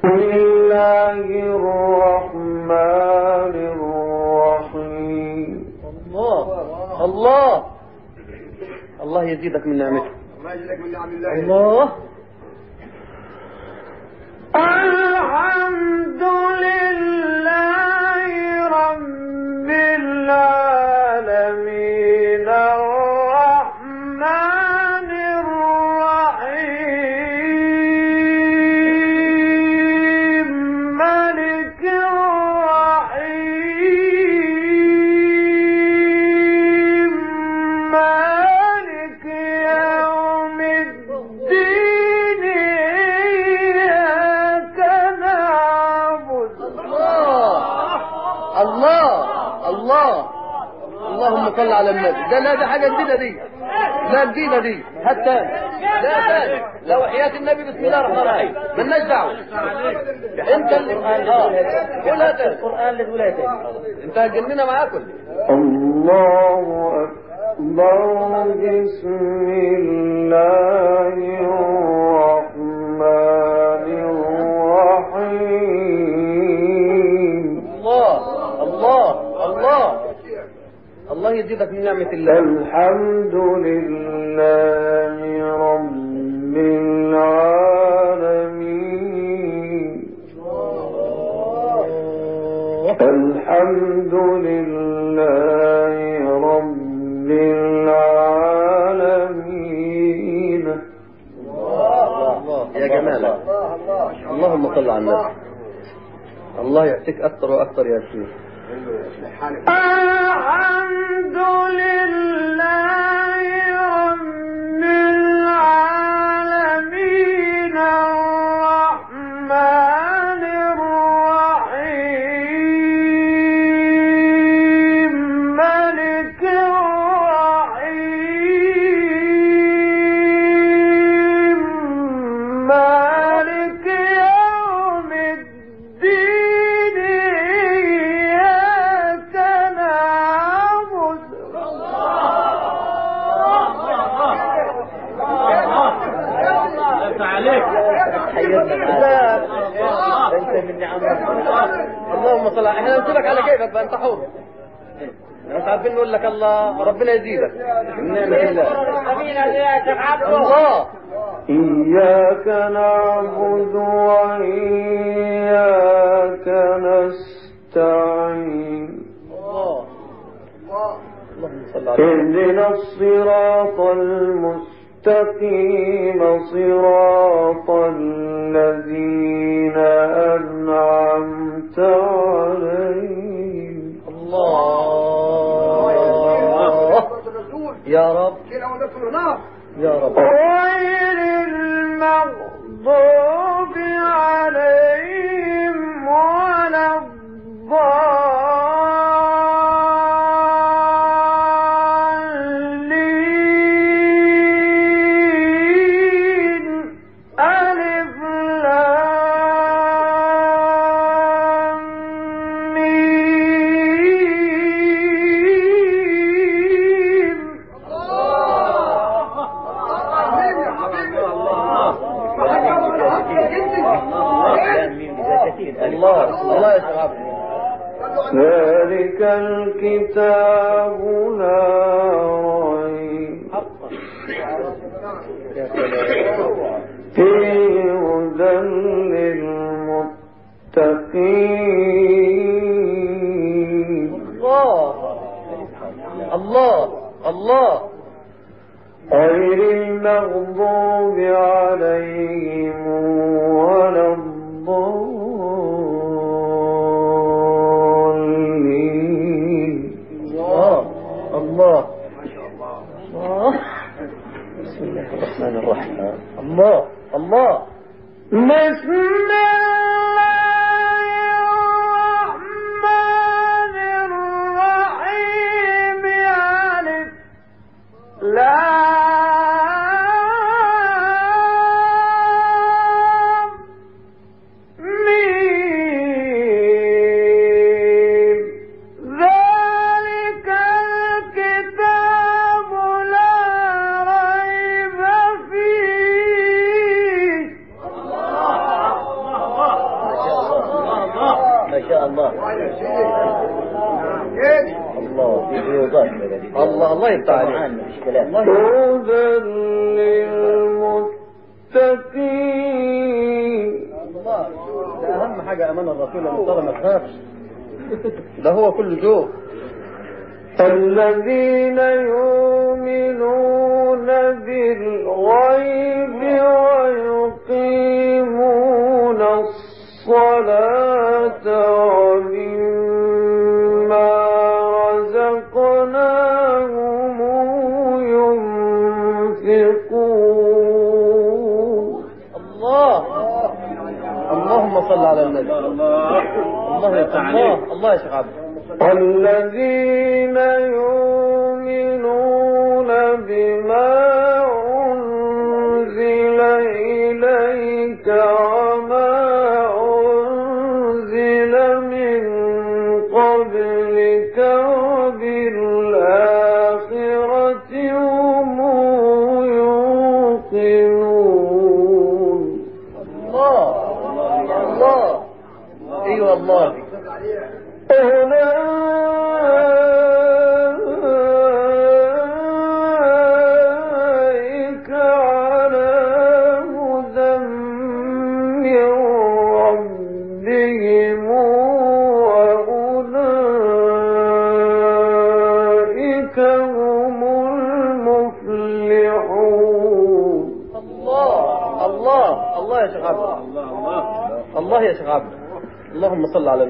بسم الله الرحمن الرحيم الله الله الله يزيدك من نعمته الله يجزاك من نعم الله الله الحمد لله ده لا ده حاجة جديدة دي. لا جديدة دي. تاني لا تاني لو حياة النبي بسم الله الرحمن الرحيم. مالناش دعوة. انت اللي آه. قولها تاني القرآن تقولها تاني انت هتجننا معاكم. الله أكبر. بسم الله الله يزيدك من نعمة الله. الحمد لله رب العالمين. الحمد لله رب العالمين. الله يا جمالك اللهم صل على النبي. الله يعطيك أكثر وأكثر يا شيخ. الحمد لِلَّهِ الله ربنا يزيدك. الله. إياك نعبد وإياك نستعين. الله. اللهم صل على اهدنا الصراط المستقيم صراط الذين أنعمت عليهم. الله. يا رب. يا رب. غير المغضوب الله الله ذلك الكتاب لا ريب فيه هدى للمتقين. الله الله الله. غير المغضوب عليهم ولا ده هو كل جوع الذين يؤمنون بالغيب ويقيمون الصلاة ومما رزقناهم ينفقون. الله. اللهم صل على النبي. الله. الله الله الله يا شيخ عبد الذي صلی اللہ علیہ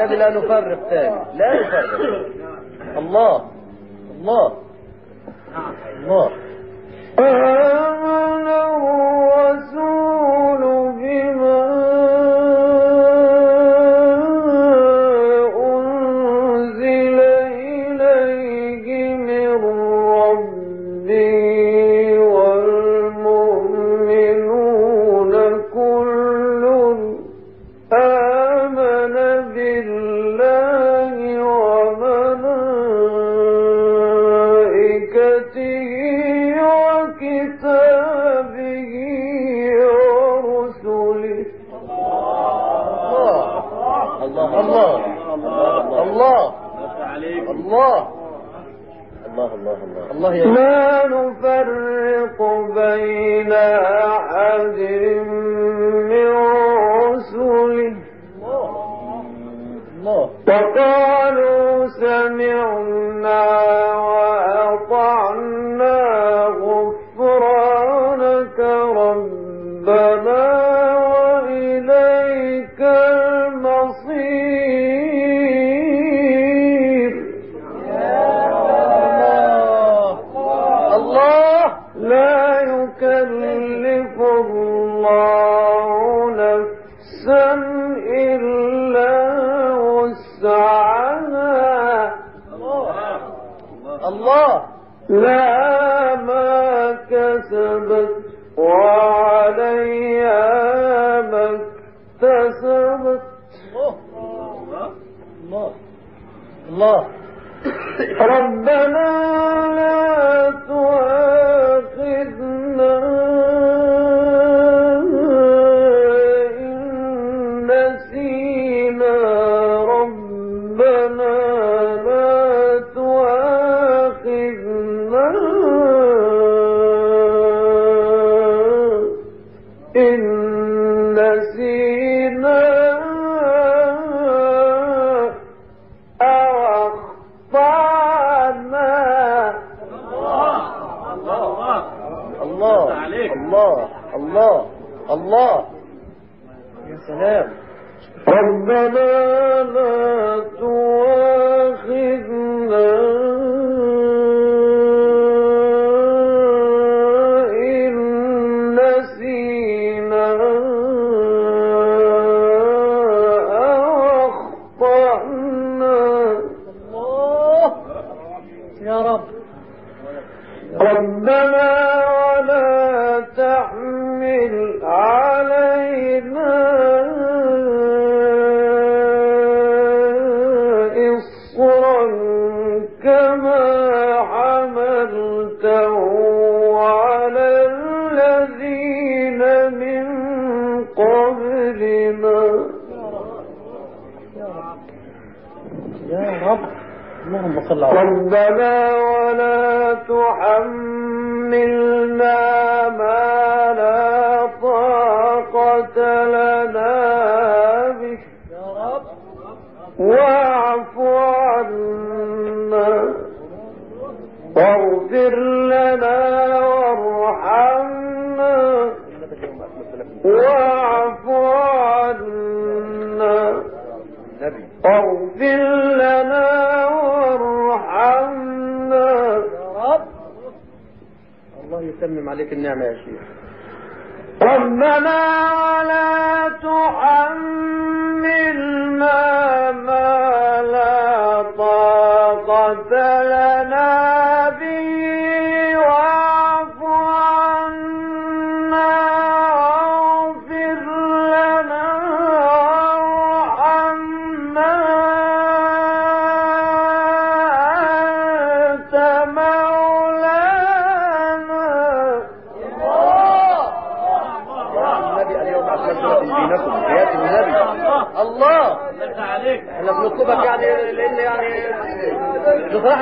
النبي لا نفرق ثاني. لا نفرق. الله. الله. الله, الله. النار لها ما كسبت وعليها ما اكتسبت. الله الله. الله. ربنا لا الله الله الله الله. يا سلام. قبلنا يا رب ربنا ولا تحملنا ما لا طاقة لنا به. يا رب واعف عنا واغفر لنا واعف عنا. نبي. واغفر لنا وارحمنا. الله يتمم عليك النعمة يا شيخ. ربنا ولا تحملنا إحنا بنطلبك يعني لأن يعني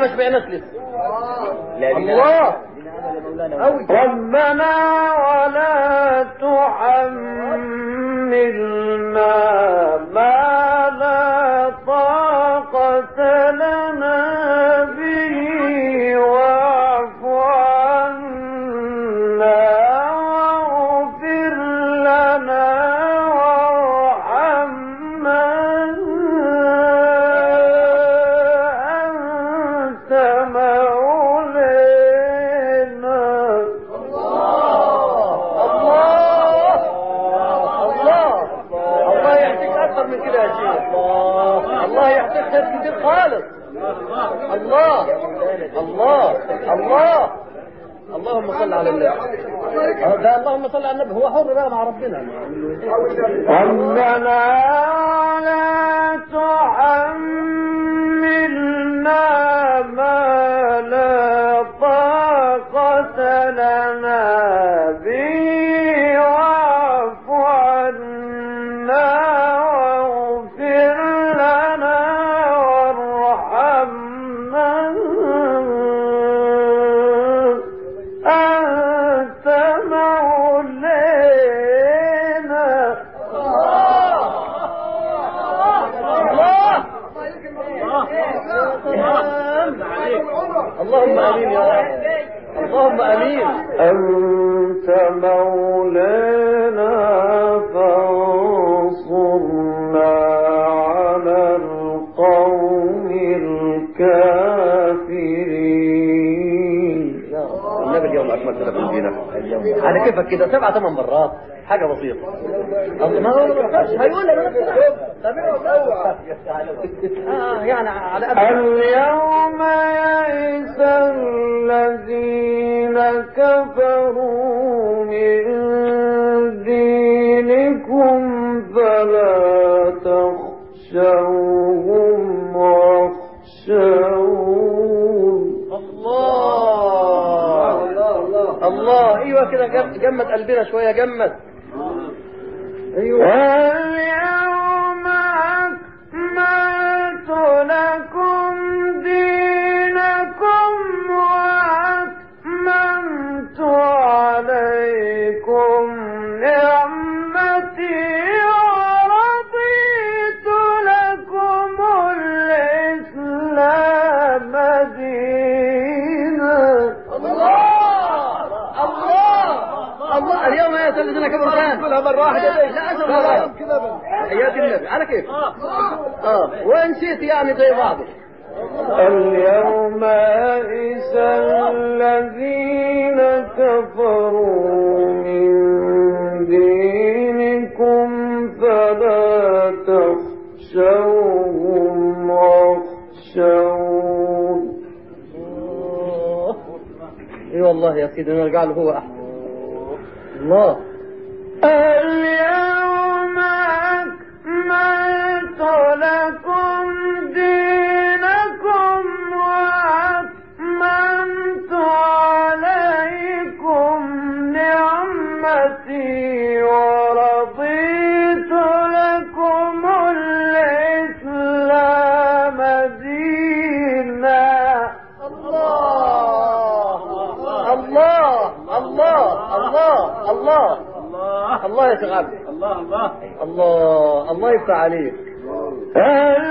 ما شبعناش لسه الله! ربنا ولا تحملنا ما لا طاقة لنا. الله الله. اللهم صل على النبي. ده اللهم صل على النبي. هو حر بقى مع ربنا. ربنا لا تحملنا على كيفك كده؟ سبعة ثمان مرات. حاجة بسيطة. ما هو. هيقول أنا نفسي آه يعني على اليوم يئس الذين كفروا من دينكم فلا تخشوهم واخشون الله أيوه كده جم- جمد قلبنا شوية جمد أيوه. مرة واحدة؟ لا بس. حياة النبي. على كيف؟ آه. ونسيت يعني زي بعض اليوم يئس الذين كفروا من دينكم فلا تخشوهم واخشون. إي والله يا سيدي نرجع له هو احسن الله. اليوم أكملت لكم الله الله يفتح عليك. اليوم